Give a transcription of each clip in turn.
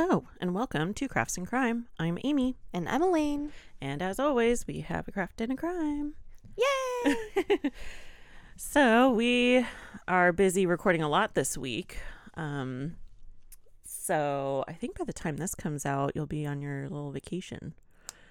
Hello, and welcome to Crafts and Crime. I'm Amy, And I'm Elaine. and as always, we have a craft and a crime. Yay! So, we are busy recording a lot this week. Um, so, I think by the time this comes out, you'll be on your little vacation.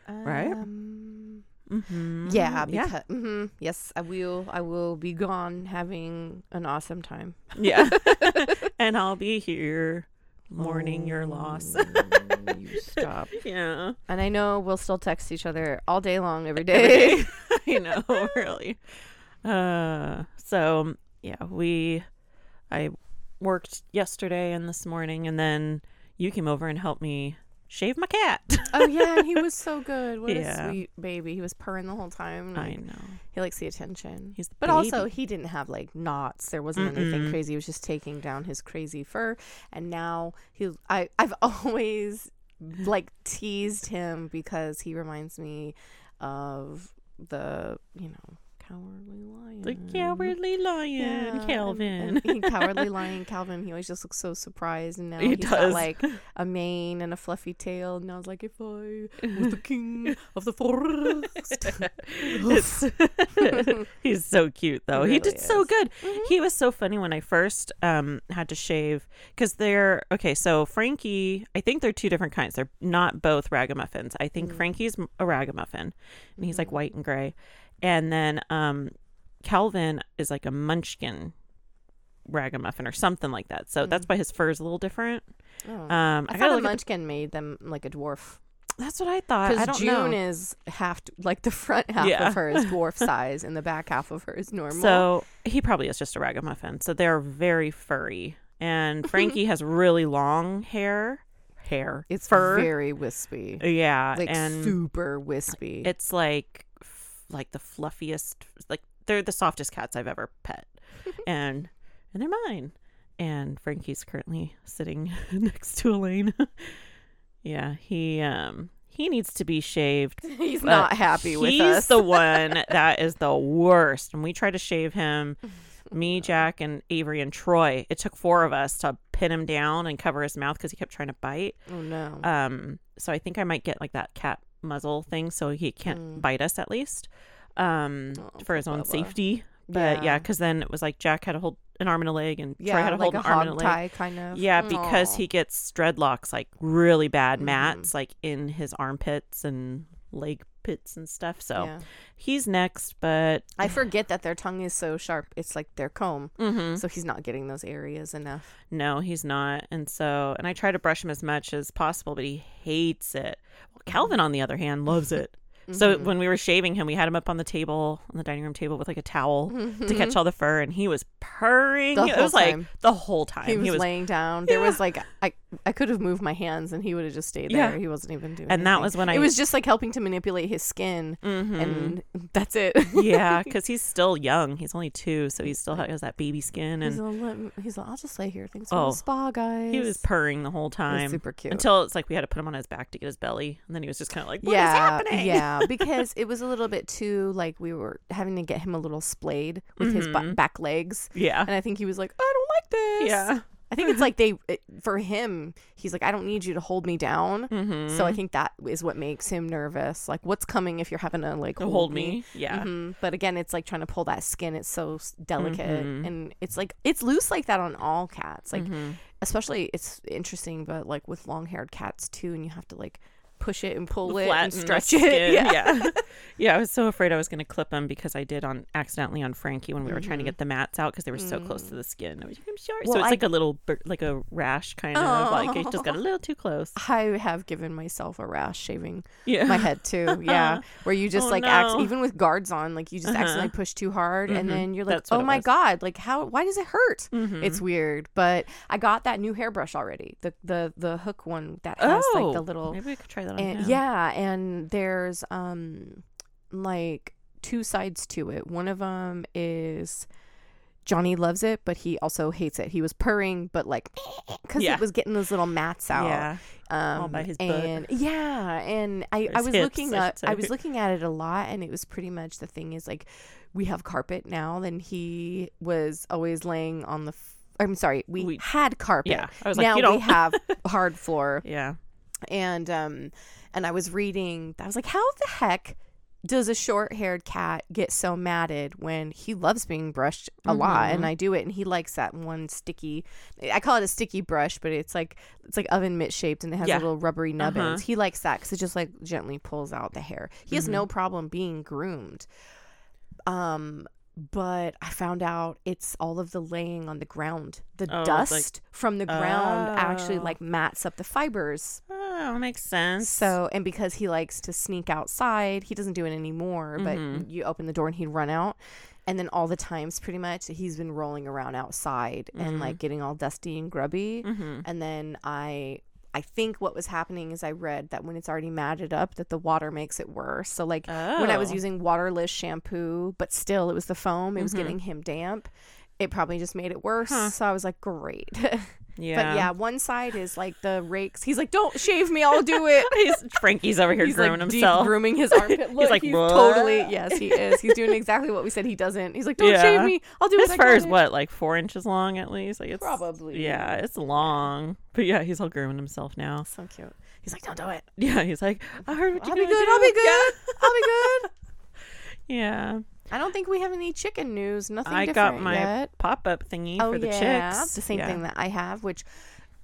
Right? Um, Mm-hmm. yeah, because mhm, yes, I will. I will be gone having an awesome time. Yeah. and I'll be here mourning your loss. Oh, you stop. yeah. And I know we'll still text each other all day long, every day. I know, really. Uh, so yeah, we, I worked yesterday and this morning, and then you came over and helped me shave my cat. oh yeah, and he was so good. What Yeah. a sweet baby. He was purring the whole time. I know. He likes the attention. He's the But also, he didn't have like knots. There wasn't anything Mm-mm. crazy. He was just taking down his crazy fur. And now he, I, I've always like teased him because he reminds me of the, you know, cowardly lion. the cowardly lion, Yeah, Calvin. and he- cowardly lion Calvin. He always just looks so surprised, and now He has does. got like a mane and a fluffy tail. And I was like, if I was the king of the forest, he's so cute though. He He, really did so is. good. Mhm. He was so funny when I first um had to shave because they're okay. So Frankie, I think they're two different kinds. They're not both ragamuffins. I think Mm. Frankie's a ragamuffin, and he's like Mhm. white and gray, and then um Calvin is like a Munchkin ragamuffin or something like that. So that's Mm. why his fur is a little different. Oh. Um, I, I, thought the Munchkin made them like a dwarf. that's what I thought. Because June know. is half, like the front half Yeah. of her is dwarf size, and the back half of her is normal. So he probably is just a ragamuffin. So they're very furry. And Frankie has really long hair. Hair. it's fur. very wispy, yeah. like and super wispy. it's like like the fluffiest like they're the softest cats I've ever pet. and and they're mine. And Frankie's currently sitting next to Elaine. yeah, he um he needs to be shaved he's not happy with he's us. the one that is the worst. And we tried to shave him, me, Jack, and Avery and Troy. It took four of us to pin him down and cover his mouth because he kept trying to bite. oh no. Um, so I think I might get like that cat muzzle thing so he can't Mm. bite us at least. Um, Oh, for his own Bubba. safety. But yeah, because then it was like Jack had to hold an arm and a leg, and Troy yeah, had to like hold a an arm and a leg. kind of. Yeah, because Aw. he gets dreadlocks, like really bad Mhm. mats, like in his armpits and leg pits and stuff. So Yeah. he's next, but I forget that their tongue is so sharp. It's like their comb. Mhm. So he's not getting those areas enough. no, he's not. And so, and I try to brush him as much as possible, but he hates it. Well, Calvin, on the other hand, loves it. So Mhm. when we were shaving him, we had him up on the table, on the dining room table, with like a towel to catch all the fur, and he was purring. The it was like the whole time. he was, laying down. There was like I I could have moved my hands and he would have just stayed there. Yeah. He wasn't even doing. It. And that was when I- It was just like helping to manipulate his skin, Mhm. and that's it. yeah, because he's still young. He's only two, so he still has that baby skin, he's and like, "Let he's like, I'll just lay here. Thanks for Oh, the spa, guys. he was purring the whole time super cute. until it's like we had to put him on his back to get his belly, and then he was just kind of like, "What is yeah, happening?" yeah, because it was a little bit too like we were having to get him a little splayed with his Mhm. bu- back legs, yeah, and I think he was like, I don't like this. yeah. I think it's like they it, for him, he's like, I don't need you to hold me down. Mm-hmm. So I think that is what makes him nervous. Like, what's coming if you're having to like hold, hold me, yeah. Mhm. But again, it's like trying to pull that skin. It's so delicate, Mhm. and it's like it's loose like that on all cats. Like, Mhm. especially it's interesting, but like with long-haired cats too, and you have to like push it and pull it Flatten and the stretch it. Yeah. yeah. Yeah, I was so afraid I was going to clip them because I did on accidentally on Frankie when we were trying to Mhm. get the mats out because they were so close Mm. to the skin. I was like, I'm sorry. Well, so it's I- like a little, like a rash kind of, like it just got a little too close. I have given myself a rash shaving Yeah, my head too. Yeah, where you just Oh, like acts no. even with guards on, like you just Uh-huh. accidentally push too hard, and Mhm. then you're like, oh my was. god, like how? Why does it hurt? Mhm. It's weird, but I got that new hairbrush already. The the the hook one that has oh, like the little Maybe we could try that and yeah, and there's um like two sides to it. One of them is Johnny loves it, but he also hates it. He was purring, but like because Yeah. it was getting those little mats out. yeah. um, All by his butt. and yeah, and I, I was hips, looking I I was looking at it a lot, and it was pretty much the thing is like we have carpet now. Then he was always laying on the f- I'm sorry, we, We- had carpet. Yeah. I was like, now we don't. have hard floor. yeah. And um and I was reading I was like, how the heck does a short haired cat get so matted when he loves being brushed a lot Mhm. and I do it and he likes that one sticky I call it a sticky brush but it's like it's like oven mitt shaped and it has Yeah. little rubbery nubbins Uh-huh. he likes that because it just like gently pulls out the hair he has Mhm. no problem being groomed um but I found out it's all of the laying on the ground the Oh, like- dust from the ground actually Oh. like mats up the fibers Oh, makes sense. so, and because he likes to sneak outside, he doesn't do it anymore, but Mhm. you open the door and he'd run out. And then all the times, pretty much, he's been rolling around outside and Mhm. like getting all dusty and grubby. hmm And then I. I think what was happening is I read that when it's already matted up, that the water makes it worse. So like when I was Oh. using waterless shampoo, but still it was the foam, it was Mhm. getting him damp. It probably just made it worse. Huh. So I was like, great. yeah. But yeah, one side is like the rakes. He's like, don't shave me, I'll do it. He's, Frankie's over here he's grooming like himself. grooming his armpit. Look, he's, like, totally yes, he is. He's doing exactly what we said he doesn't. He's like, don't Yeah. shave me, I'll do it. I fur is what, like four inches long at least? Like it's Probably. Yeah, it's long. But yeah, he's all grooming himself now. So cute. He's like, don't do it. Yeah, he's like, I heard what I'll you're be good. I'll be do." good. I'll be good. Yeah, I don't think we have any chicken news. Nothing I got my yet. pop up thingy oh for the yeah, chicks. the same Yeah. thing that I have. Which,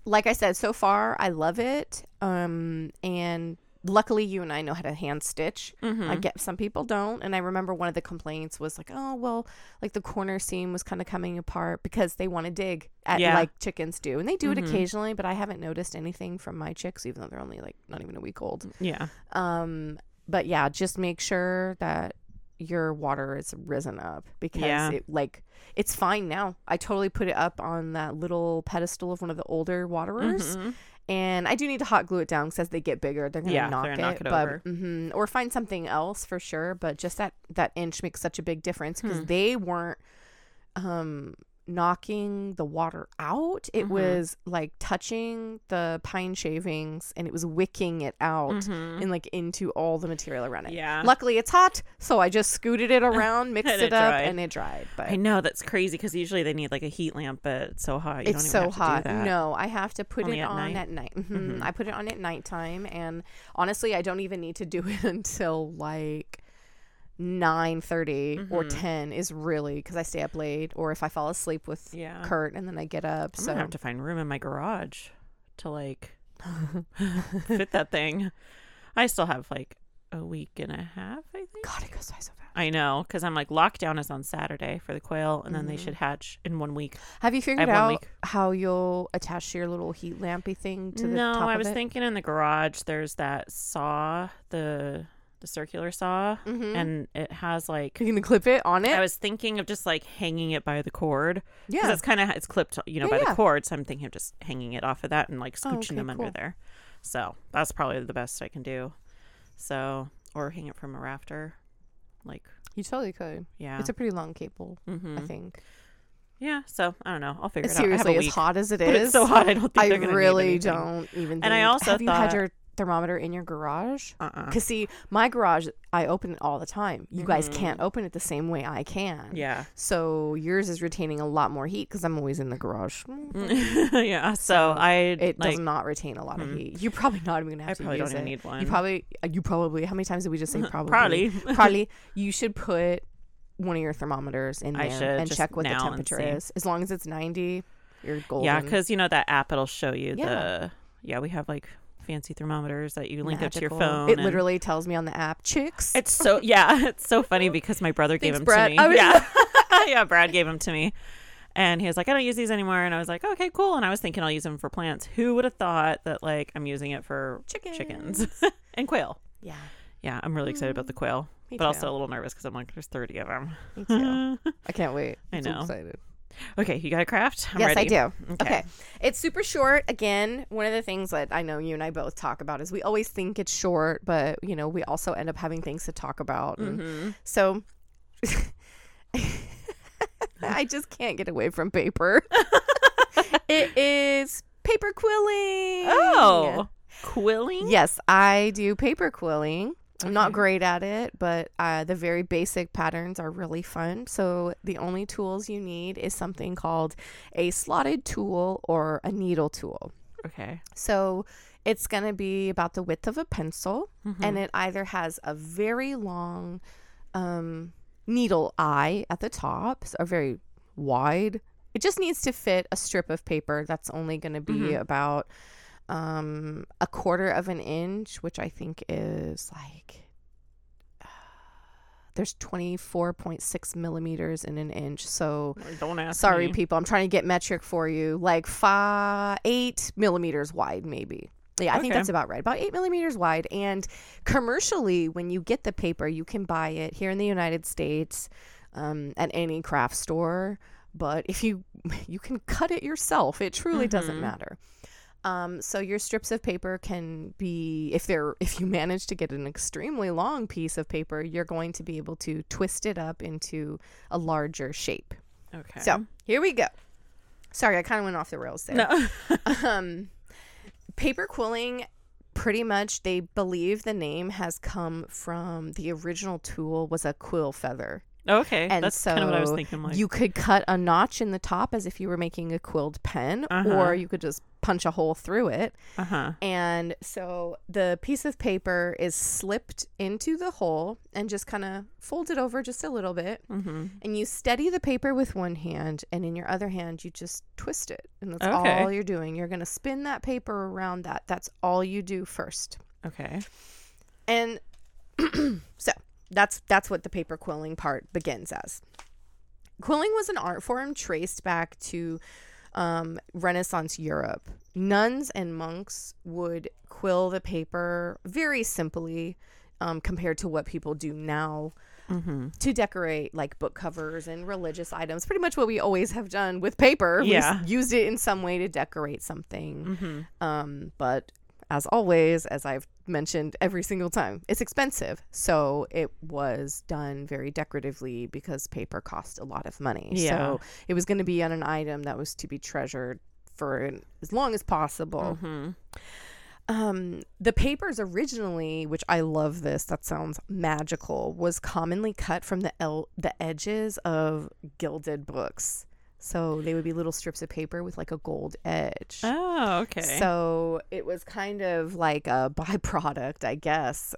like I said, so far I love it. Um, and luckily you and I know how to hand stitch. Mhm. I get some people don't, and I remember one of the complaints was like, "Oh, well, like the corner seam was kind of coming apart because they want to dig at Yeah. like chickens do, and they do Mhm. it occasionally, but I haven't noticed anything from my chicks, even though they're only like not even a week old. Yeah. Um, but yeah, just make sure that your water is risen up because Yeah. it like it's fine now. I totally put it up on that little pedestal of one of the older waterers. Mhm. And I do need to hot glue it down because as they get bigger, they're gonna Yeah, knock they're it. knock it but over. hmm or find something else for sure. But just that that inch makes such a big difference because Hmm. they weren't um knocking the water out. It Mhm. was like touching the pine shavings and it was wicking it out Mhm. and like into all the material around it. Yeah. Luckily, it's hot, so I just scooted it around, mixed it, it up, dried. and it dried. But I know that's crazy because usually they need like a heat lamp, but it's so hot. You it's don't so hot. To do that. No, I have to put Only it at on night? at night. hmm Mhm. I put it on at nighttime, and honestly, I don't even need to do it until like nine or Mhm. ten is really because I stay up late, or if I fall asleep with Yeah. Kurt and then I get up. I'm so gonna have to find room in my garage to like fit that thing. I still have like a week and a half, I think. God, it goes by so fast. I know because I'm like lockdown is on Saturday for the quail, and then they Mhm. should hatch in one week. Have you figured have out how you'll attach your little heat lampy thing to the no, I was thinking in the garage. There's that saw, the the circular saw, Mhm. and it has like. you can clip it on it. I was thinking of just like hanging it by the cord because yeah. it's kind of it's clipped, you know, Yeah, by yeah. the cord. So I'm thinking of just hanging it off of that and like Oh, scooching okay, them under there. So that's probably the best I can do. So or hang it from a rafter, like You totally could. yeah, It's a pretty long cable, hmm I think. yeah. So I don't know. I'll figure it Seriously, out. A as hot as it but it's so hot. I don't think I they're gonna need really don't even. And I also have you had thought- your thermometer in your garage? Uh-uh. Because see, my garage, I open it all the time. You guys Mhm. can't open it the same way I can. Yeah. So yours is retaining a lot more heat because I'm always in the garage. yeah. So I It like does not retain a lot of Mhm. heat. You're probably not even gonna have I to probably use don't even it. need one. You probably, uh, you probably. How many times did we just say probably? probably probably you should put one of your thermometers in I there and check what the temperature is. As long as it's 90, you're golden. Yeah, because you know that app it'll show you Yeah. the yeah we have like fancy thermometers that you link up to your phone. It literally tells me on the app, chicks. It's so yeah, it's so funny because my brother gave Thanks, them Brad. to me. Was- yeah, yeah, Brad gave them to me, and he was like, "I don't use these anymore," and I was like, "Okay, cool." And I was thinking I'll use them for plants. Who would have thought that like I'm using it for chickens. chickens and quail? Yeah. Yeah, I'm really excited about the mm, quail, Me but also a little nervous because I'm like, there's 30 of them. Me too. I can't wait. I I'm so know. excited. Okay, you got a craft? I'm yes, I do. Okay. It's super short. Again, one of the things that I know you and I both talk about is we always think it's short, but you know, we also end up having things to talk about. And hmm So I just can't get away from paper. it is paper quilling. Oh, quilling. Yes, I do paper quilling. I'm not great at it, but uh, the very basic patterns are really fun. So the only tools you need is something called a slotted tool or a needle tool. Okay. So it's going to be about the width of a pencil, Mm-hmm. and it either has a very long um, needle eye at the top, so a very wide. It just needs to fit a strip of paper that's only going to be Mhm. about um, a quarter of an inch, which I think is like uh, there's 24.6 millimeters in an inch. So Don't ask sorry, me. people, I'm trying to get metric for you. Like five, eight millimeters wide, maybe. Yeah, I think that's about right. About eight millimeters wide. And commercially, when you get the paper, you can buy it here in the United States um, at any craft store. But if you you can cut it yourself, it truly doesn't Mhm. matter. Um, so your strips of paper can be if they're if you manage to get an extremely long piece of paper, you're going to be able to twist it up into a larger shape. Okay. So here we go. Sorry, I kind of went off the rails there. no. Um, paper quilling, pretty much, they believe the name has come from the original tool was a quill feather. Okay. and That's kind of what I was thinking. Like, you could cut a notch in the top as if you were making a quilled pen, Uh-huh. or you could just punch a hole through it. uh huh. And so the piece of paper is slipped into the hole and just kind of folded over just a little bit Mm-hmm. and you steady the paper with one hand and in your other hand you just twist it and that's Okay. all you're doing you're going to spin that paper around that that's all you do first Okay. and so that's that's what the paper quilling part begins as quilling was an art form traced back to um, renaissance europe nuns and monks would quill the paper very simply um, compared to what people do now Mm-hmm. to decorate like book covers and religious items. Pretty much what we always have done with paper. We Yeah. used it in some way to decorate something. Mm-hmm. Um, but as always, as I've mentioned every single time, it's expensive. So it was done very decoratively because paper cost a lot of money. Yeah. So it was going to be on an item that was to be treasured for an- as long as possible. Mm-hmm. Um, the papers originally, which I love this, that sounds magical, was commonly cut from the el- the edges of gilded books. So they would be little strips of paper with like a gold edge. Oh, okay. So it was kind of like a byproduct, I guess.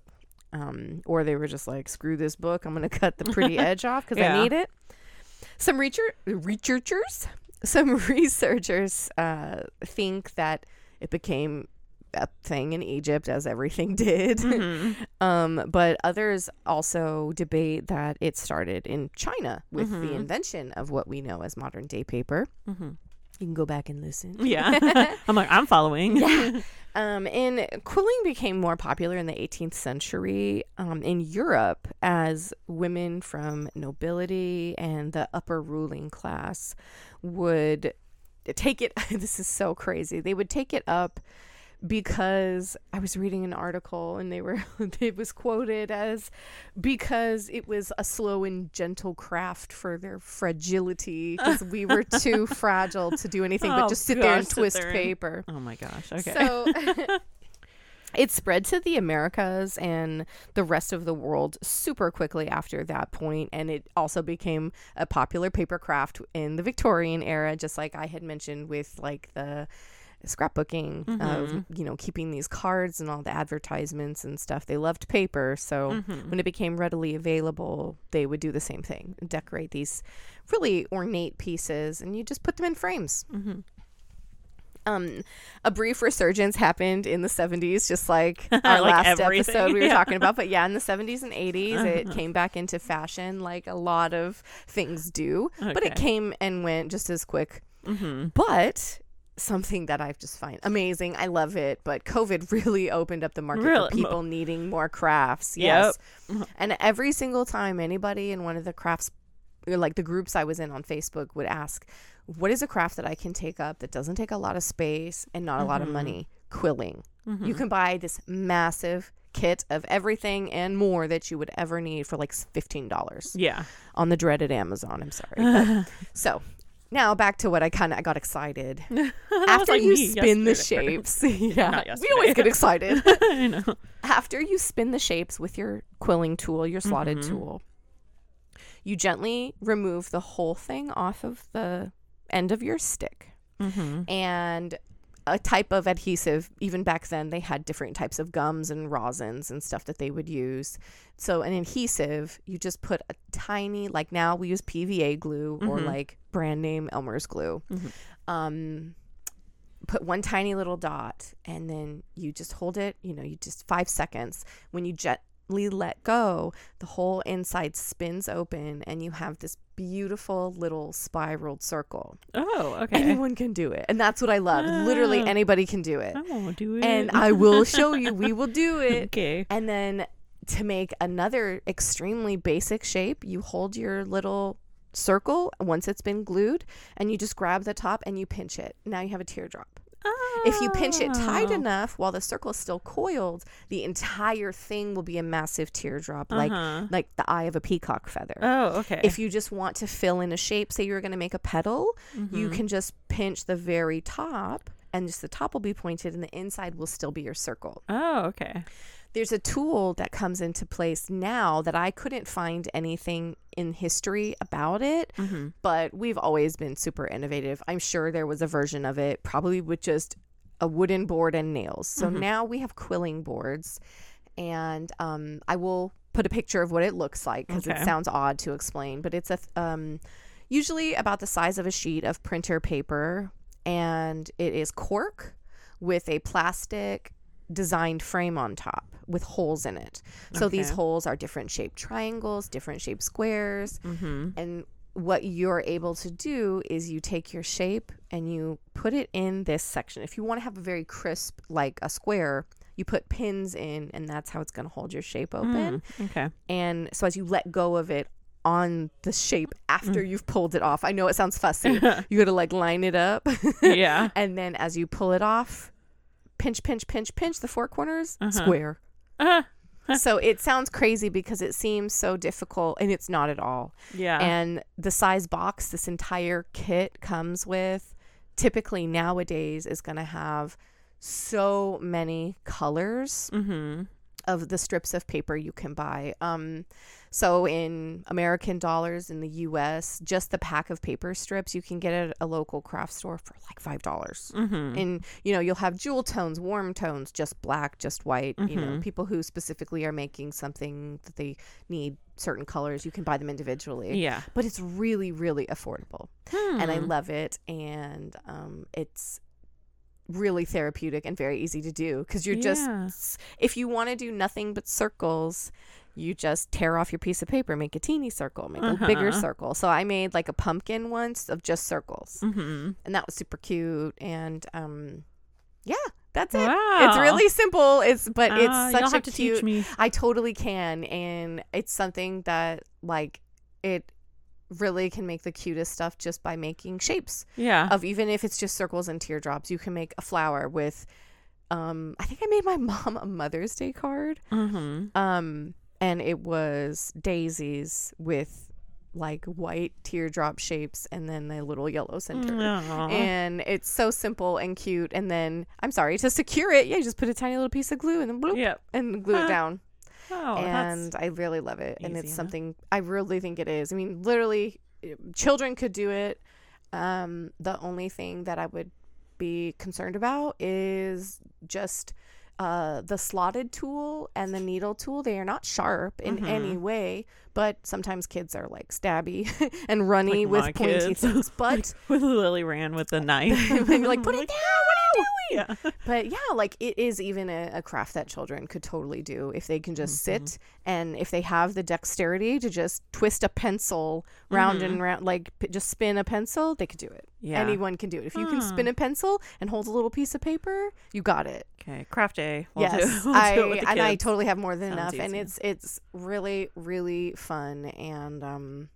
Um, or they were just like, screw this book, I'm going to cut the pretty edge off because Yeah. I need it. Some reacher- researchers, some researchers uh, think that it became a thing in Egypt, as everything did. Mhm. Um, but others also debate that it started in China with the Mhm. invention of what we know as modern day paper. Mhm. You can go back and listen. Yeah. I'm like, I'm following. Yeah. Um, and quilling became more popular in the 18th century um, in Europe as women from nobility and the upper ruling class would take it. This is so crazy. They would take it up because I was reading an article and they were it was quoted as because it was a slow and gentle craft for their fragility because we were too fragile to do anything Oh, but just sit there and twist there and- paper. Oh my gosh. Okay. So it spread to the Americas and the rest of the world super quickly after that point, and it also became a popular paper craft in the Victorian era, just like I had mentioned with like the scrapbooking of Mhm. you know keeping these cards and all the advertisements and stuff they loved paper so Mhm. when it became readily available they would do the same thing decorate these really ornate pieces and you just put them in frames Mhm. um, a brief resurgence happened in the 70s, just like our Like last everything, episode we were yeah. talking about. But yeah, in the 70s and 80s, it Uh-huh. came back into fashion like a lot of things do. But it came and went just as quick. Mhm. But something that I just find amazing, I love it. But COVID really opened up the market Really? for people needing more crafts. Yep. Yes. Mhm. And every single time anybody in one of the crafts, or like the groups I was in on Facebook, would ask, What is a craft that I can take up that doesn't take a lot of space and not a lot of Mhm. money? Quilling. Mhm. You can buy this massive kit of everything and more that you would ever need for like $15 Yeah. on the dreaded Amazon. I'm sorry. But, so now back to what I kind of I got excited after like you spin the shapes. yeah, we always get excited. I know. after you spin the shapes with your quilling tool, your slotted Mhm. tool, you gently remove the whole thing off of the end of your stick. Mm-hmm. And a type of adhesive, even back then, they had different types of gums and rosins and stuff that they would use. So, an adhesive, you just put a tiny, like now we use PVA glue or Mhm. like brand name Elmer's glue. Mhm. Um, put one tiny little dot and then you just hold it, you know, you just five seconds. When you gently let go, the whole inside spins open and you have this beautiful little spiraled circle. Oh, okay. Anyone can do it. And that's what I love. Literally Ah. anybody can do it. I won't do it. And I will show you. We will do it. okay. And then to make another extremely basic shape, you hold your little circle once it's been glued and you just grab the top and you pinch it. Now you have a teardrop. If you pinch it tight Oh. enough while the circle is still coiled, the entire thing will be a massive teardrop like Uh-huh. like the eye of a peacock feather. Oh, okay. If you just want to fill in a shape, say you're going to make a petal, you Mhm. can just pinch the very top and just the top will be pointed and the inside will still be your circle. Oh, okay. There's a tool that comes into place now that I couldn't find anything in history about it, Mm-hmm. but we've always been super innovative. I'm sure there was a version of it, probably with just a wooden board and nails. So Mhm. now we have quilling boards, and um, I will put a picture of what it looks like because Okay. it sounds odd to explain. But it's a um, usually about the size of a sheet of printer paper, and it is cork with a plastic designed frame on top with holes in it. So these holes are different shaped triangles, different shaped squares, Mm-hmm. and what you're able to do is you take your shape and you put it in this section. If you want to have a very crisp, like a square, you put pins in, and that's how it's going to hold your shape open. Mm, okay. And so as you let go of it on the shape after you've pulled it off, I know it sounds fussy. you got to like line it up. yeah. and then as you pull it off, pinch, pinch, pinch, pinch the four corners, Uh-huh. square. Uh, so it sounds crazy because it seems so difficult, and it's not at all yeah. and the size box this entire kit comes with typically nowadays is going to have so many colors mm-hmm. Of the strips of paper you can buy um so in american dollars in the us just the pack of paper strips you can get at a local craft store for like five dollars Mm-hmm. and you know you'll have jewel tones warm tones just black just white you know Mhm. people who specifically are making something that they need certain colors you can buy them individually yeah. but it's really really affordable and i Hmm. love it and um, it's really therapeutic and very easy to do because you're just if you want to do nothing but circles you just tear off your piece of paper make a teeny circle make a bigger Uh-huh. circle so i made like a pumpkin once of just circles Mm-hmm. and that was super cute and um yeah that's it Wow. it's really simple it's but Ah, it's such a cute. I totally can, and it's something that like it really can make the cutest stuff just by making shapes Yeah. of even if it's just circles and teardrops. You can make a flower with. Um, I think I made my mom a Mother's Day card. mm-hmm. Um, and it was daisies with like white teardrop shapes and then a little yellow center. Aw. And it's so simple and cute. And then I'm sorry to secure it. Yeah, you just put a tiny little piece of glue and then bloop Yep. and glue Huh. it down Oh, and I really love it. And it's something I really think it is. I mean, literally, eh, children could do it. Um, the only thing that I would be concerned about is just uh, the slotted tool and the needle tool. They are not sharp in Mhm. any way, but sometimes kids are like stabby and runny Like with pointy kids. things. But with Lily ran with the knife. like, put it down. Yeah. But yeah, like it is even a, a craft that children could totally do if they can just Mm-hmm. sit and if they have the dexterity to just twist a pencil round Mhm. and round, like p- just spin a pencil, they could do it. Yeah. Anyone can do it. If you can Hmm. spin a pencil and hold a little piece of paper, you got it. Okay. Craft day. We'll do- yes, we'll I do with the and I totally have more than Sounds enough, and it's it's really really fun and um.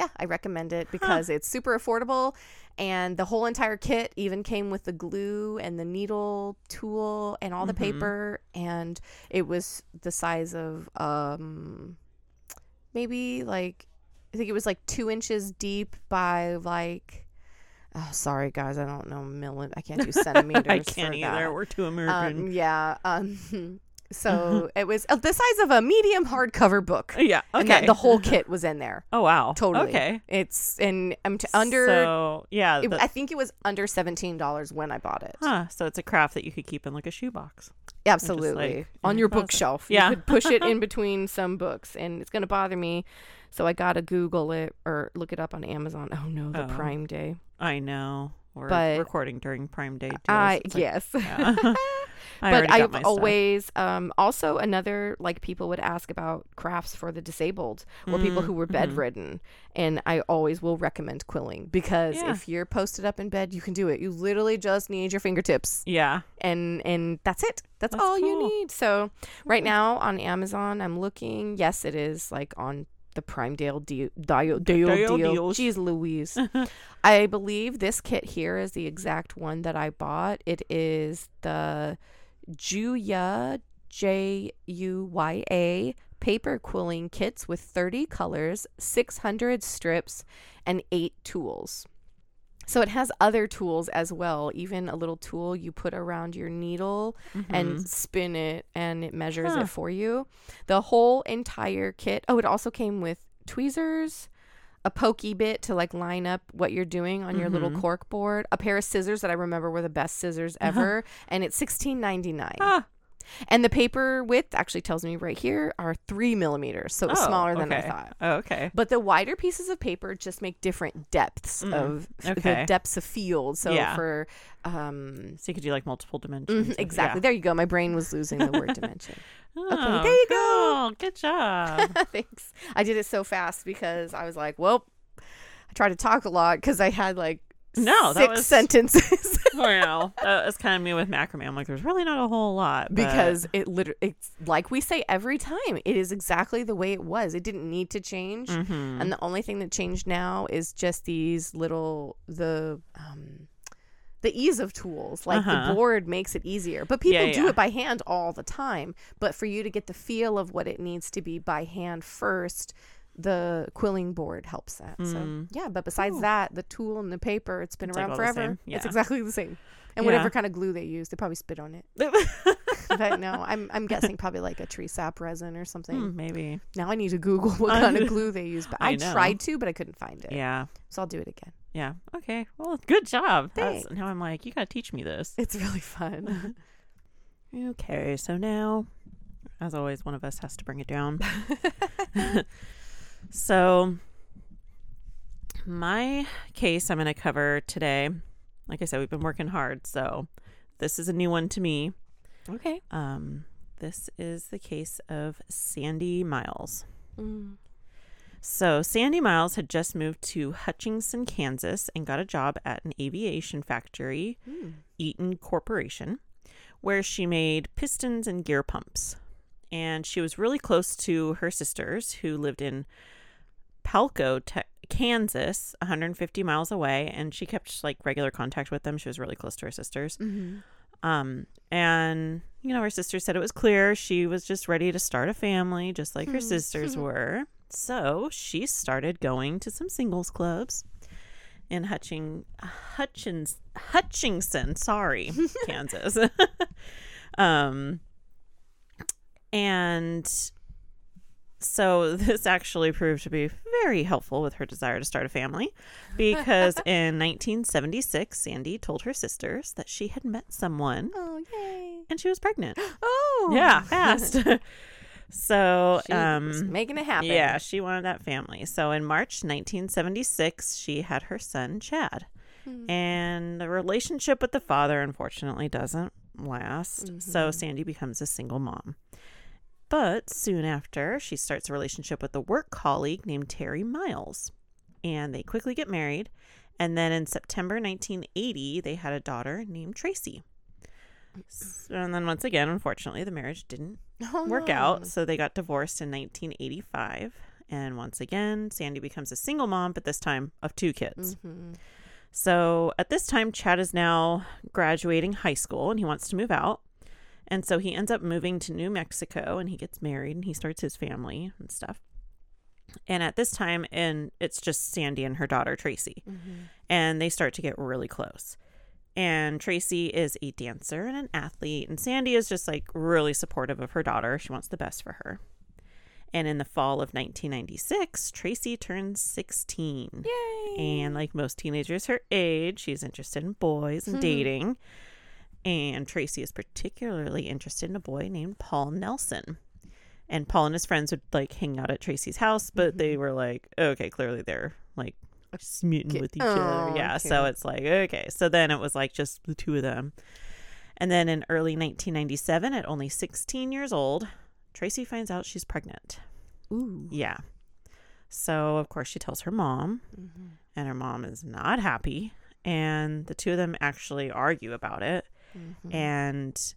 Yeah, I recommend it because it's super affordable and the whole entire kit even came with the glue and the needle tool and all the Mhm. paper and it was the size of um maybe like I think it was like two inches deep by like Oh, sorry guys, I don't know milli. I can't do centimeters. I can't that. either. We're too American. Um, yeah. Um, so it was uh, the size of a medium hardcover book. yeah. Okay. And the whole kit was in there. oh wow. Totally. Okay. It's and I'm t- under. So yeah. it, I think it was under seventeen dollars when I bought it. huh. So it's a craft that you could keep in like a shoebox. Absolutely. like, On your closet. bookshelf. Yeah. You could push it in between some books and it's going to bother me. So I got to Google it or look it up on Amazon. Oh no, the Oh. Prime Day. I know. We're But- recording during Prime Day. Deals. I It's like, yes. yeah. I but I've always um also another like people would ask about crafts for the disabled or people Mm, who were mhm. bedridden and I always will recommend quilling because Yeah. if you're posted up in bed you can do it. You literally just need your fingertips Yeah. and and that's it. That's, That's all you need. So right now on Amazon, I'm looking. Yes, it is like on the Prime Dale deal. Deal, Deal deal. deals. Jeez Louise. I believe this kit here is the exact one that I bought. It is the Juya J U Y A paper quilling kits with 30 colors, 600 strips, and eight tools. So it has other tools as well, even a little tool you put around your needle and spin it and it measures Huh. it for you. The whole entire kit. Oh, it also came with tweezers, a pokey bit to like line up what you're doing on your little Mhm. cork board, a pair of scissors that I remember were the best scissors ever, and it's sixteen ninety nine. Ah, And the paper width actually tells me right here are three millimeters, so it was oh, smaller than I thought. Oh, okay. But the wider pieces of paper just make different depths Mm, of the depths of field. So Yeah. for um So you could do like multiple dimensions. mhm, of- exactly. There you go. My brain was losing the word dimension. Yeah. Okay, Oh, there you go. Good job. Thanks. I did it so fast because I was like, well, I tried to talk a lot because I had like No, that six was- sentences well, that's kind of me with macrame. I'm like, there's really not a whole lot but- because it literally it's like we say every time it is exactly the way it was. It didn't need to change. Mhm. And the only thing that changed now is just these little the um the ease of tools. Like Uh-huh. the board makes it easier. But people Yeah, do yeah. it by hand all the time. But for you to get the feel of what it needs to be by hand first, the quilling board helps that. So Mm. yeah, but besides Cool. that, the tool and the paper, it's been It's around the forever. same. It's exactly the same. And Yeah. whatever kind of glue they use, they probably spit on it. But no, I'm I'm guessing probably like a tree sap resin or something. Hmm, maybe. Now I need to Google what kind of glue they use. But I I, tried to, but I couldn't find it. Yeah. So I'll do it again. Yeah. Okay. Well, good job. That's, Thanks. now I'm like, you got to teach me this. It's really fun. Okay. So now, as always, one of us has to bring it down. So, my case I'm going to cover today, like I said, we've been working hard. So, this is a new one to me. okay. Um, this is the case of Sandy Miles. Mm. So, Sandy Miles had just moved to Hutchinson, Kansas, and got a job at an aviation factory, Mm. Eaton Corporation, where she made pistons and gear pumps. And she was really close to her sisters, who lived in Palco, te- Kansas, 150 miles away, and she kept like regular contact with them. She was really close to her sisters. Mm-hmm. Um, and you know, her sister said it was clear she was just ready to start a family, just like her Hmm. sisters were. So she started going to some singles clubs in Hutching, Hutchins, Hutchinson, sorry, Kansas. um, and so this actually proved to be very helpful with her desire to start a family because in 1976 Sandy told her sisters that she had met someone Oh yay! and she was pregnant. Oh Yeah, fast. so, She was um making it happen. yeah, she wanted that family. So in March 1976, she had her son Chad. Hmm. And the relationship with the father unfortunately doesn't last. So Mhm. Sandy becomes a single mom. But soon after, she starts a relationship with a work colleague named Terry Miles. And they quickly get married. And then in September 1980, they had a daughter named Tracie. S- And then once again, unfortunately, the marriage didn't Oh, work no. out. So they got divorced in 1985. And once again, Sandy becomes a single mom, but this time of two kids. Mhm. So at this time, Chad is now graduating high school and he wants to move out. And so he ends up moving to New Mexico and he gets married and he starts his family and stuff. And at this time, and it's just Sandy and her daughter Tracie, Mm-hmm. and they start to get really close. And Tracie is a dancer and an athlete, and Sandy is just like really supportive of her daughter. She wants the best for her. And in the fall of 1996, Tracie turns 16. Yay! And like most teenagers her age, she's interested in boys and dating. And Tracie is particularly interested in a boy named Paul Nelson. And Paul and his friends would like hang out at Tracie's house, but they were like, okay, clearly they're like smitten Get- with each Oh, other. Yeah. So it's like, okay. So then it was like just the two of them. And then in early 1997, at only 16 years old, Tracie finds out she's pregnant. Ooh. Yeah. So, of course, she tells her mom, Mm-hmm. and her mom is not happy. And the two of them actually argue about it. Mm-hmm. And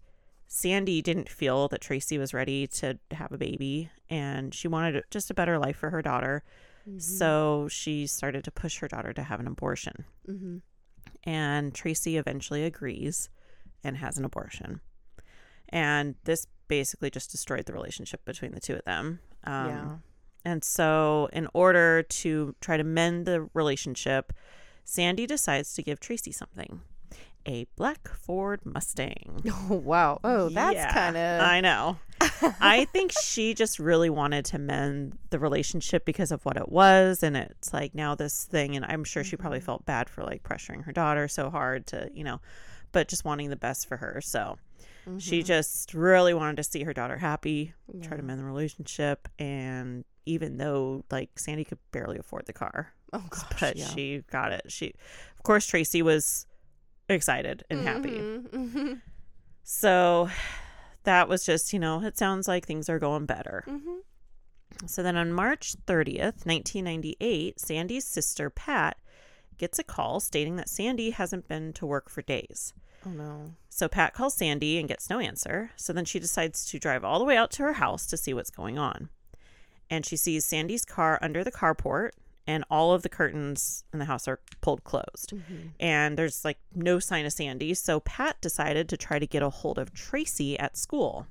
Sandy didn't feel that Tracie was ready to have a baby, and she wanted just a better life for her daughter. Mm-hmm. So she started to push her daughter to have an abortion. Mm-hmm. And Tracie eventually agrees and has an abortion. And this basically just destroyed the relationship between the two of them. Um, yeah. and so, in order to try to mend the relationship, Sandy decides to give Tracie something a black Ford Mustang. Oh wow. Oh, that's Yeah, kind of. I know. I think she just really wanted to mend the relationship because of what it was. And it's like now this thing. And I'm sure she probably Mm-hmm. felt bad for like pressuring her daughter so hard to, you know, but just wanting the best for her. So she Mm-hmm. just really wanted to see her daughter happy, try to mend the relationship. And even though like Sandy could barely afford the car, Oh gosh. but yeah. she got it. She, of course, Tracie was excited and happy. Mhm, mhm, So that was just, you know, it sounds like things are going better. mhm. So then on March 30th, 1998, Sandy's sister, Pat, gets a call stating that Sandy hasn't been to work for days. Oh no. So Pat calls Sandy and gets no answer. So then she decides to drive all the way out to her house to see what's going on. And she sees Sandy's car under the carport, and all of the curtains in the house are pulled closed. Mm-hmm. And there's like no sign of Sandy. So Pat decided to try to get a hold of Tracie at school.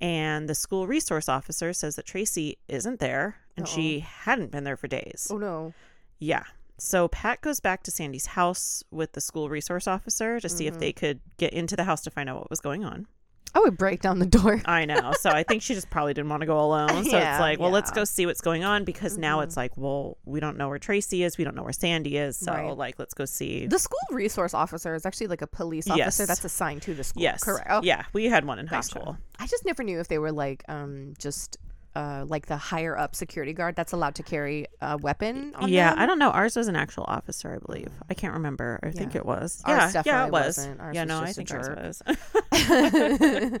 And the school resource officer says that Tracie isn't there and she hadn't been there for days. Oh no. Yeah. So Pat goes back to Sandy's house with the school resource officer to see if they could get into the house to find out what was going on. I would break down the door. I know. So I think she just probably didn't want to go alone. So Yeah, it's like, well, let's go see what's going on because now it's like, well, we don't know where Tracie is. We don't know where Sandy is. So, Right. like, let's go see. The school resource officer is actually like a police officer Yes. that's assigned to the school. Yes. Correct. Oh, Yeah. We had one in high school. I just never knew if they were like um just uh like the higher up security guard that's allowed to carry a weapon on Yeah. them. I don't know. Ours was an actual officer, I believe. I can't remember. I think it was. Ours yeah. Yeah, it was. yeah. was no, I think ours was.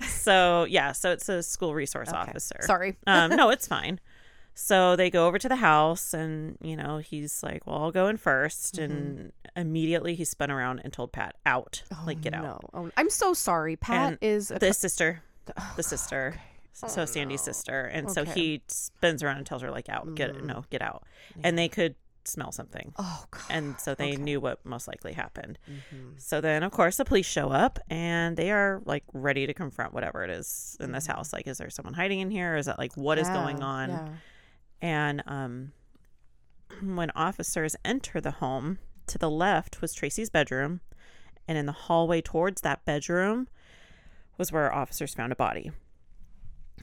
so, yeah. So it's a school resource Okay. officer. Sorry. um, no, it's fine. So they go over to the house, and you know he's like, "Well, I'll go in 1st And immediately he spun around and told Pat, "Out, like get out." No. Oh, I'm so sorry. Pat And is a The sister, the sister, so Sandy's sister, and so he spins around and tells her, "Like out, get no, get out." And they could smell something, Oh god. and so they knew what most likely happened. Mm-hmm. So then, of course, the police show up and they are like ready to confront whatever it is in this house. Like, is there someone hiding in here? Is that like what is going Mm-hmm. Yeah, on? yeah. And um, when officers enter the home, to the left was Tracie's bedroom, and in the hallway towards that bedroom was where officers found a body.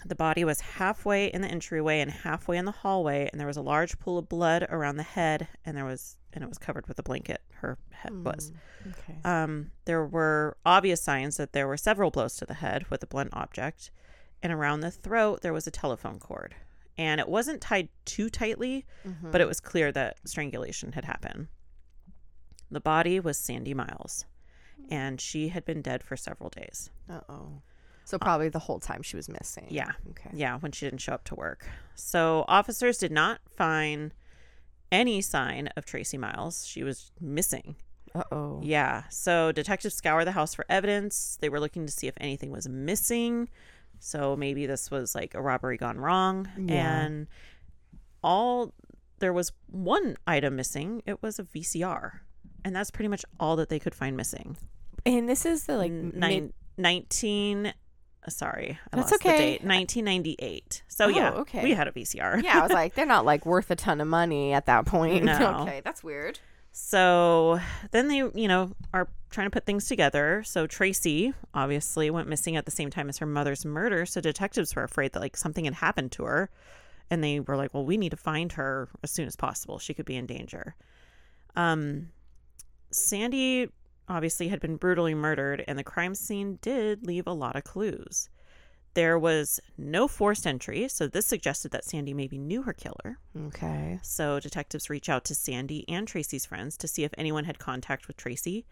The body was halfway in the entryway and halfway in the hallway, and there was a large pool of blood around the head, and there was and it was covered with a blanket. Her head was. Okay. Um, there were obvious signs that there were several blows to the head with a blunt object, and around the throat there was a telephone cord. And it wasn't tied too tightly, Mm-hmm. but it was clear that strangulation had happened. The body was Sandy Miles, and she had been dead for several days. Uh oh. So probably the whole time she was missing. Yeah. Okay. Yeah, when she didn't show up to work. So officers did not find any sign of Tracie Miles. She was missing. Uh oh. Yeah. So detectives scour the house for evidence. They were looking to see if anything was missing. So maybe this was like a robbery gone wrong. Yeah. And all there was one item missing. It was a VCR. And that's pretty much all that they could find missing. And this is the like Nine, mid- sorry, I That's lost the okay. date. 1998. So Oh, yeah, okay. we had a VCR. Yeah, I was like, they're not like worth a ton of money at that point. No. okay, that's weird. So then they, you know, are trying to put things together. So Tracie obviously went missing at the same time as her mother's murder. So detectives were afraid that like something had happened to her. And they were like, well, we need to find her as soon as possible. She could be in danger. Um, Sandy obviously had been brutally murdered, and the crime scene did leave a lot of clues. There was no forced entry, so this suggested that Sandy maybe knew her killer. Okay. So detectives reach out to Sandy and Tracie's friends to see if anyone had contact with Tracie.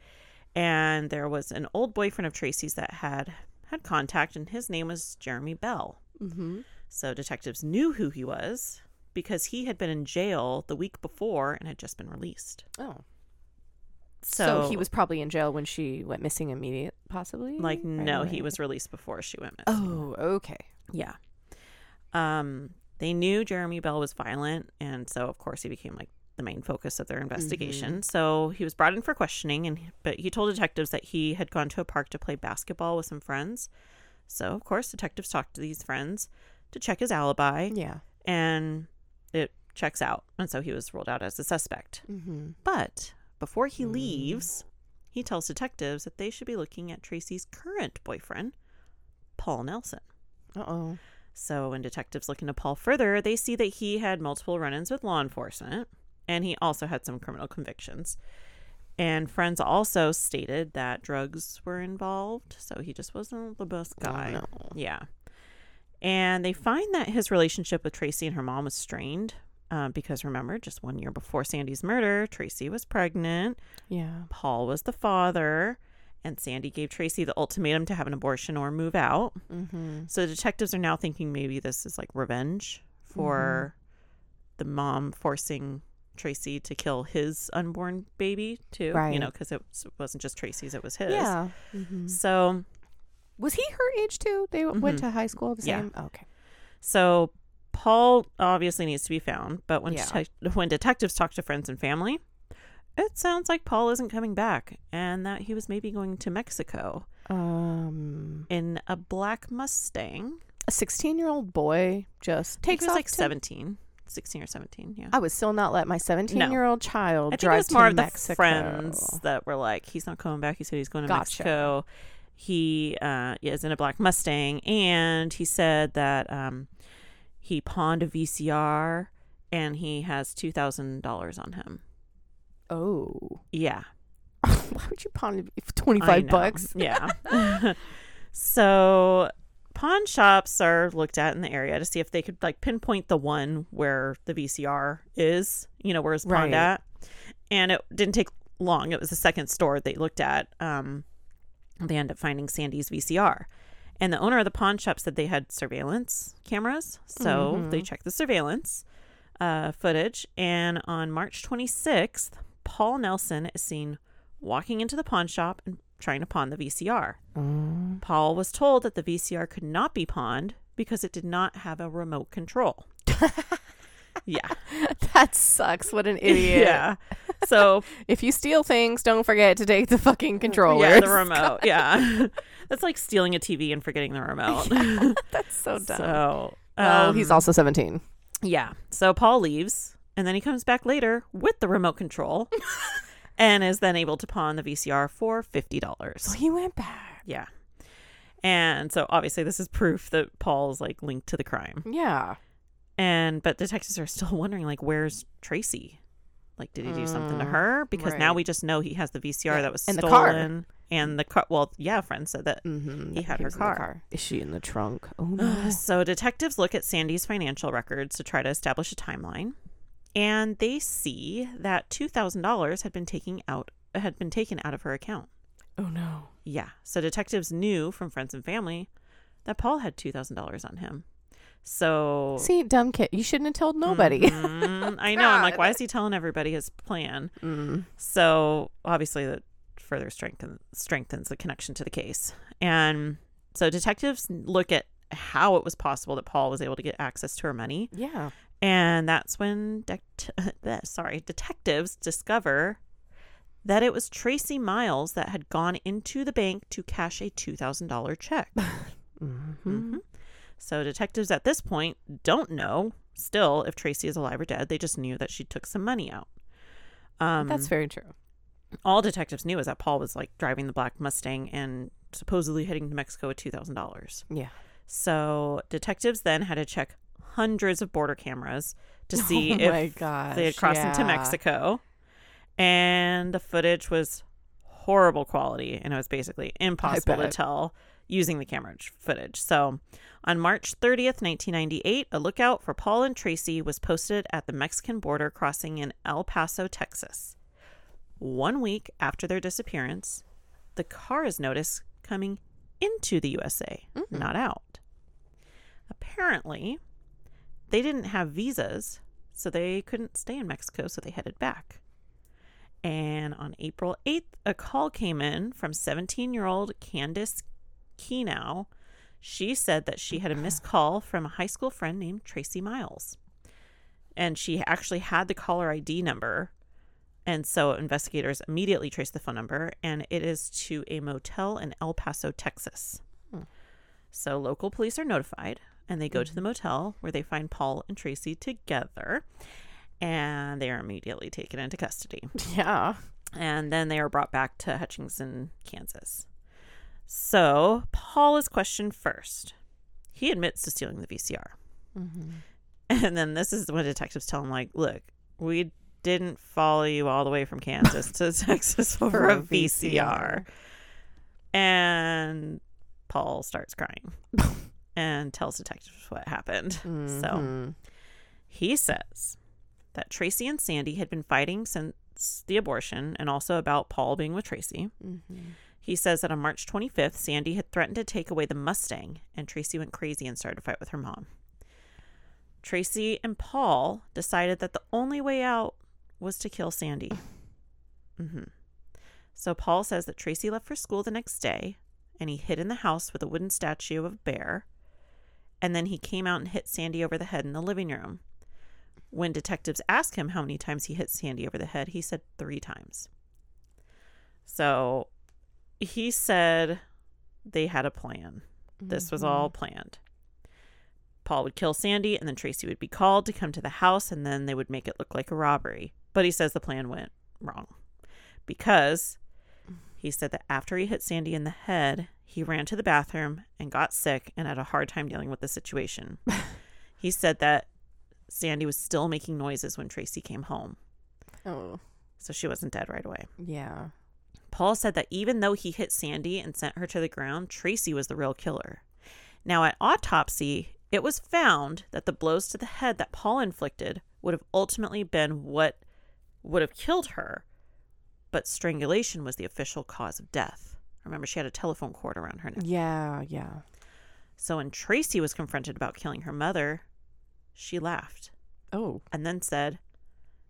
And there was an old boyfriend of Tracie's that had had contact, and his name was Jeremy Bell. Mm-hmm. So detectives knew who he was because he had been in jail the week before and had just been released. Oh. So, So, he was probably in jail when she went missing immediate, possibly? like, no, he was released before she went missing. Oh, okay. Yeah. Um, they knew Jeremy Bell was violent, and so of course he became like the main focus of their investigation. So he was brought in for questioning, and but he told detectives that he had gone to a park to play basketball with some friends. So of course detectives talked to these friends to check his alibi, Yeah. and it checks out, and so he was ruled out as a suspect. Mm-hmm. But before he mm. leaves, he tells detectives that they should be looking at Tracie's current boyfriend, Paul Nelson. Uh-oh. So when detectives look into Paul further, they see that he had multiple run-ins with law enforcement, and he also had some criminal convictions. And friends also stated that drugs were involved, so he just wasn't the best oh, guy. no. Yeah. And they find that his relationship with Tracie and her mom was strained uh, because remember, just one year before Sandy's murder, Tracie was pregnant. Yeah. Paul was the father, and Sandy gave Tracie the ultimatum to have an abortion or move out. Mm-hmm. So detectives are now thinking maybe this is like revenge for the mom forcing Tracie to kill his unborn baby too. Right. You know, because it was- wasn't just Tracie's; it was his. Yeah. Mm-hmm. So, Was he her age too? They went Mhm. to high school the Yeah. same? Okay. so Paul obviously needs to be found. But when Yeah. detec- when detectives talk to friends and family, it sounds like Paul isn't coming back, and that he was maybe going to Mexico Um, in a black Mustang. a 16 year old boy just takes he was off like to- 17, 16 or 17. Yeah. I would still not let my 17 year old child I think it drive was more of Mexico. the friends that were like, he's not coming back. He said he's going to Gotcha. Mexico. He uh, is in a black Mustang, and he said that um, he pawned a VCR and he has two thousand dollars on him. Oh. Yeah, Why would you pawn it for 25 know. bucks? Yeah. so pawn shops are looked at in the area to see if they could like pinpoint the one where the VCR is, you know, where it's pawned Right. at. And it didn't take long. It was the second store they looked at. Um, they end up finding Sandy's VCR. And the owner of the pawn shop said they had surveillance cameras. So they checked the surveillance uh, footage. And on March 26th, Paul Nelson is seen walking into the pawn shop and trying to pawn the VCR. Oh. Paul was told that the VCR could not be pawned because it did not have a remote control. yeah. That sucks. What an idiot. Yeah. So, If you steal things, don't forget to take the fucking controller. yeah, the remote. Yeah. That's like stealing a TV and forgetting the remote. That's so dumb. so, well, he's um, also 17. Yeah. So Paul leaves and then he comes back later with the remote control and is then able to pawn the VCR for $50. So he went back. Yeah. And so obviously this is proof that Paul's like linked to the crime. Yeah. And but detectives are still wondering like where's Tracie? Like did he do something to her? Because now we just know he has the VCR Yeah, that was and the car. and the car well, yeah, friend said that. Mm-hmm. He had her was in the car. Is she in the trunk? Oh, no. So detectives look at Sandy's financial records to try to establish a timeline. And they see that $2,000 had been taken out had been taken out of her account. oh, no. Yeah. So detectives knew from friends and family that Paul had $2,000 on him. So See, dumb kid. You shouldn't have told nobody. Mhm. I know. I'm like, why is he telling everybody his plan? Mm. So obviously, that further strengthen, strengthens the connection to the case. And so detectives look at how it was possible that Paul was able to get access to her money, Yeah. and that's when dect- sorry detectives discover that it was Tracie Miles that had gone into the bank to cash a two thousand dollar check. Mm-hmm. hmm So detectives at this point don't know still if Tracie is alive or dead. They just knew that she took some money out. Um, That's very true. all detectives knew is that Paul was like driving the black Mustang and supposedly heading to Mexico with two thousand dollars. Yeah. So detectives then had to check hundreds of border cameras to see oh if gosh. they had crossed into. Mexico, and the footage was horrible quality, and it was basically impossible to tell using the camera footage. So, on March 30th, 1998, a lookout for Paul and Tracie was posted at the Mexican border crossing in El Paso, Texas. One week after their disappearance, the car is noticed coming into the USA, Mhm. not out. Apparently, they didn't have visas, so they couldn't stay in Mexico, so they headed back. And on April 8th, a call came in from 17 year old Candace Kenow. She said that she had a missed call from a high school friend named Tracie Miles. And she actually had the caller ID number. And so investigators immediately traced the phone number, and it is to a motel in El Paso, Texas. Hmm. So local police are notified, and they go to the motel where they find Paul and Tracie together, and they are immediately taken into custody. Yeah. And then they are brought back to Hutchinson, Kansas. So Paul is questioned first. He admits to stealing the VCR. Mm-hmm. And then this is when detectives tell him, like, look, we didn't follow you all the way from Kansas to Texas for a VCR. And Paul starts crying and tells detectives what happened. So Mhm. he says that Tracie and Sandy had been fighting since the abortion and also about Paul being with Tracie. Mhm. He says that on March 25th, Sandy had threatened to take away the Mustang, and Tracie went crazy and started a fight with her mom. Tracie and Paul decided that the only way out was to kill Sandy. hmm So Paul says that Tracie left for school the next day, and he hid in the house with a wooden statue of a bear, and then he came out and hit Sandy over the head in the living room. When detectives asked him how many times he hit Sandy over the head, he said three times. So he said they had a plan. This was all mm-hmm. planned. Paul would kill Sandy, and then Tracie would be called to come to the house, and then they would make it look like a robbery. But he says the plan went wrong because he said that after he hit Sandy in the head, he ran to the bathroom and got sick and had a hard time dealing with the situation. he said that Sandy was still making noises when Tracie came home, Oh. so she wasn't dead right away. Yeah. Paul said that even though he hit Sandy and sent her to the ground, Tracie was the real killer. Now, at autopsy, it was found that the blows to the head that Paul inflicted would have ultimately been what would have killed her, but strangulation was the official cause of death. Remember, she had a telephone cord around her neck. Yeah. Yeah. So when Tracie was confronted about killing her mother, she laughed Oh. and then said,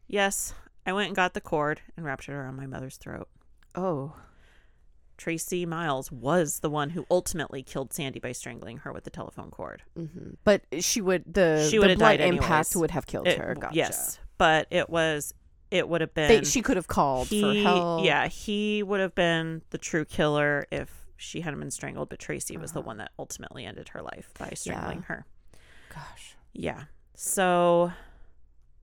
Yes, I went and got the cord and wrapped it around my mother's throat. Oh. Tracie Miles was the one who ultimately killed Sandy by strangling her with the telephone cord. hmm But she would the She the would have blood impact anyways. would have killed It- her. Gotcha. Yes, but it was it would have been They, she could have called for help. Yeah, he would have been the true killer if she hadn't been strangled. But Tracie was the Uh-huh. one that ultimately ended her life by strangling her. Gosh. Yeah. So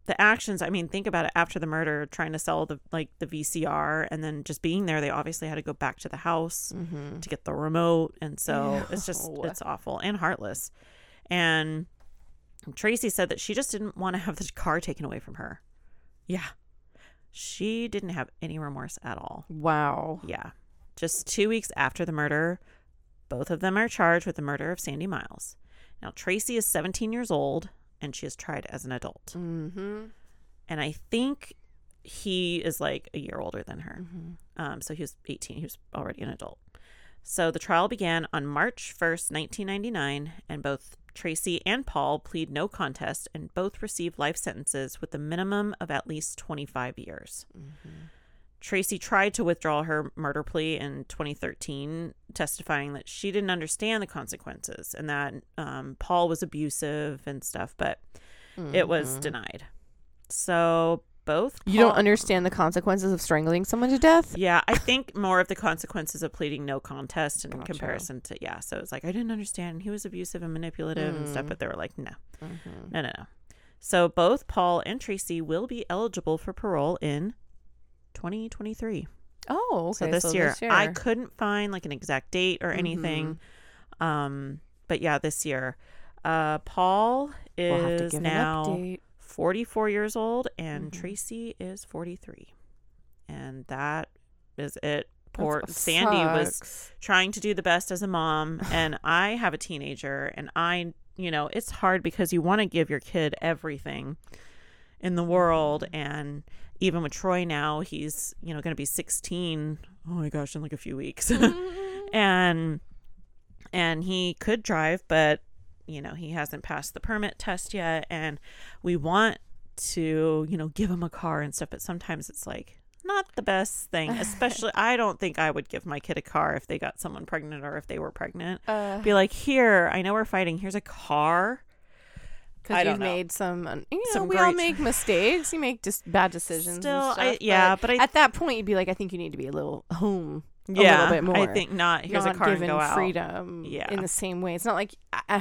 the actions, I mean, think about it after the murder, trying to sell the like the VCR and then just being there, they obviously had to go back to the house Mm-hmm. to get the remote and so it's just it's awful and heartless. And Tracie said that she just didn't want to have the car taken away from her. Yeah. She didn't have any remorse at all. Wow. Yeah. Just two weeks after the murder, both of them are charged with the murder of Sandy Miles. Now, Tracie is 17 years old and she is tried as an adult. Mm-hmm. And I think he is like a year older than her. Mm-hmm. Um, so he was 18. He was already an adult. So the trial began on March 1st, 1999, and both Tracie and Paul plead no contest and both received life sentences with a minimum of at least 25 years. Mm-hmm. Tracie tried to withdraw her murder plea in 2013, testifying that she didn't understand the consequences and that um, Paul was abusive and stuff, but it was Mhm. denied. So both. You don't understand the consequences of strangling someone to death. Yeah, I think more of the consequences of pleading no contest in Gotcha. comparison to yeah. So it's like I didn't understand he was abusive and manipulative and stuff, Mm. but they were like, no, Mm-hmm. no, no, no. So both Paul and Tracie will be eligible for parole in 2023. Oh, okay. so this year. I couldn't find like an exact date or anything. Mm-hmm. Um, but yeah, this year. Uh, Paul we'll is now 44 years old and Mhm. Tracie is 43. And that is it. Poor Sandy was trying to do the best as a mom and I have a teenager and I, you know, it's hard because you want to give your kid everything in the world and even with Troy now, he's, you know, going to be 16. Oh my gosh, in like a few weeks. and and he could drive but you know he hasn't passed the permit test yet and we want to you know give him a car and stuff but sometimes it's like not the best thing especially i don't think i would give my kid a car if they got someone pregnant or if they were pregnant Uh, be like here i know we're fighting here's a car because don't you've know. made some, you know, Some we all make mistakes. You make just bad decisions. and Still, I- yeah, but I- at that point, you'd be like, I think you need to be a little home, Yeah, a little bit more. i think not here's not a car and given go out freedom Yeah. in the same way. It's not like uh,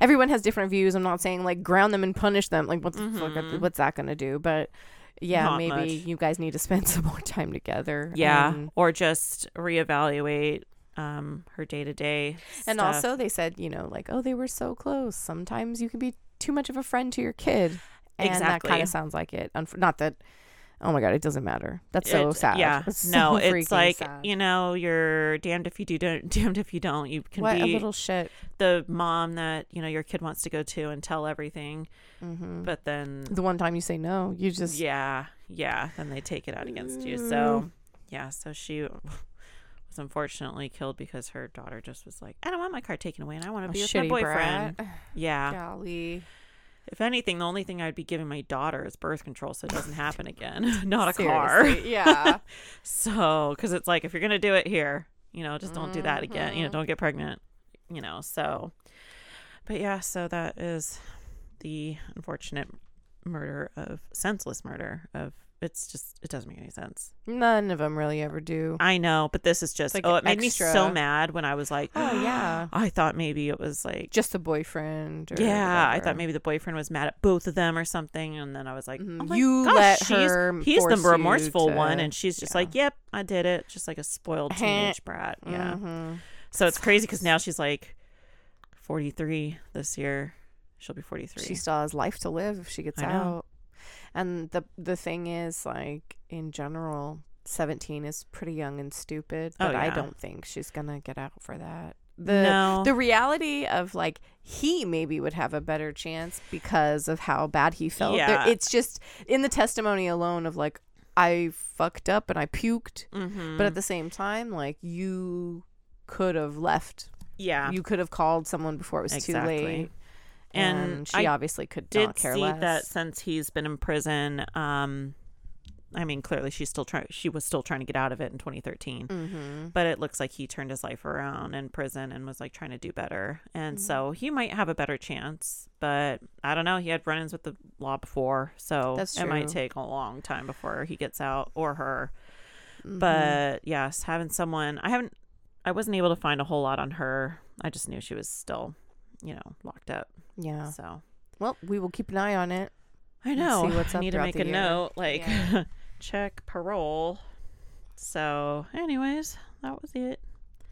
everyone has different views. I'm not saying like ground them and punish them. Like what the fuck? Mhm. What's that gonna do? But yeah, Not maybe much. you guys need to spend some more time together. yeah or just reevaluate um her day-to-day and also they said you know like oh they were so close. Sometimes you can be too much of a friend to your kid. And that kind of sounds like it. Not that. Oh my god, it doesn't matter. That's so It- sad. Yeah. It's so no, it's like sad. you know, you're damned if you do, damned if you don't. You can what a little shit. the mom that you know your kid wants to go to and tell everything, hmm but then the one time you say no, you just yeah, yeah, then they take it out against you. So yeah, so she was unfortunately killed because her daughter just was like, I don't want my car taken away, and I want to be with my boyfriend. brat. Yeah. Golly. If anything, the only thing I'd be giving my daughter is birth control, so it doesn't happen again. Not a car. Yeah. So, because it's like if you're gonna do it here, you know, just don't do that again. You know, Mhm. don't get pregnant. You know, so. But yeah, so that is the unfortunate murder of senseless murder of. It's just it doesn't make any sense. None of them really ever do. I know, but this is just like oh, it made me so mad when I was like, Oh, yeah. I thought maybe it was like Just a boyfriend. Or yeah, I thought maybe the boyfriend was mad at both of them or something, and then I was like, Mhm. oh You gosh, let her he's the remorseful one, and she's just yeah. like, yep, I did it, just like a spoiled teenage brat. Yeah. Mhm. So it's crazy because now she's like 43 this year. She'll be 43. She still has life to live if she gets out. And the the thing is, like in general, seventeen is pretty young and stupid. Oh, But I don't think she's gonna get out for that. The no. the reality of like he maybe would have a better chance because of how bad he felt. There- Yeah. it's just in the testimony alone of like I fucked up and I puked, Mhm. but at the same time, like you could have left. yeah. You could have called someone before it was Exactly. too late. And she I obviously could did not care see less. that since he's been in prison. Um, I mean, clearly she's still trying. She was still trying to get out of it in 2013. mm-hmm. but it looks like he turned his life around in prison and was like trying to do better and Mhm. so he might have a better chance but i don't know he had run-ins with the law before so That's it might take a long time before he gets out or her Mm-hmm. but yes having someone i haven't i wasn't able to find a whole lot on her i just knew she was still you know locked up yeah. so Well, we will keep an eye on it. i know see what's i need to make a year. note like Yeah. check parole so anyways that was it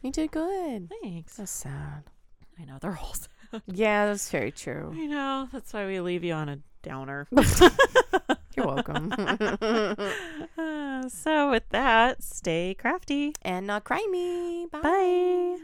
You did good. thanks That's sad. i know they're all Yeah, that's very true. I know. That's why we leave you on a downer. You're welcome. Uh, so, with that, stay crafty. and not cry me. Bye. Bye.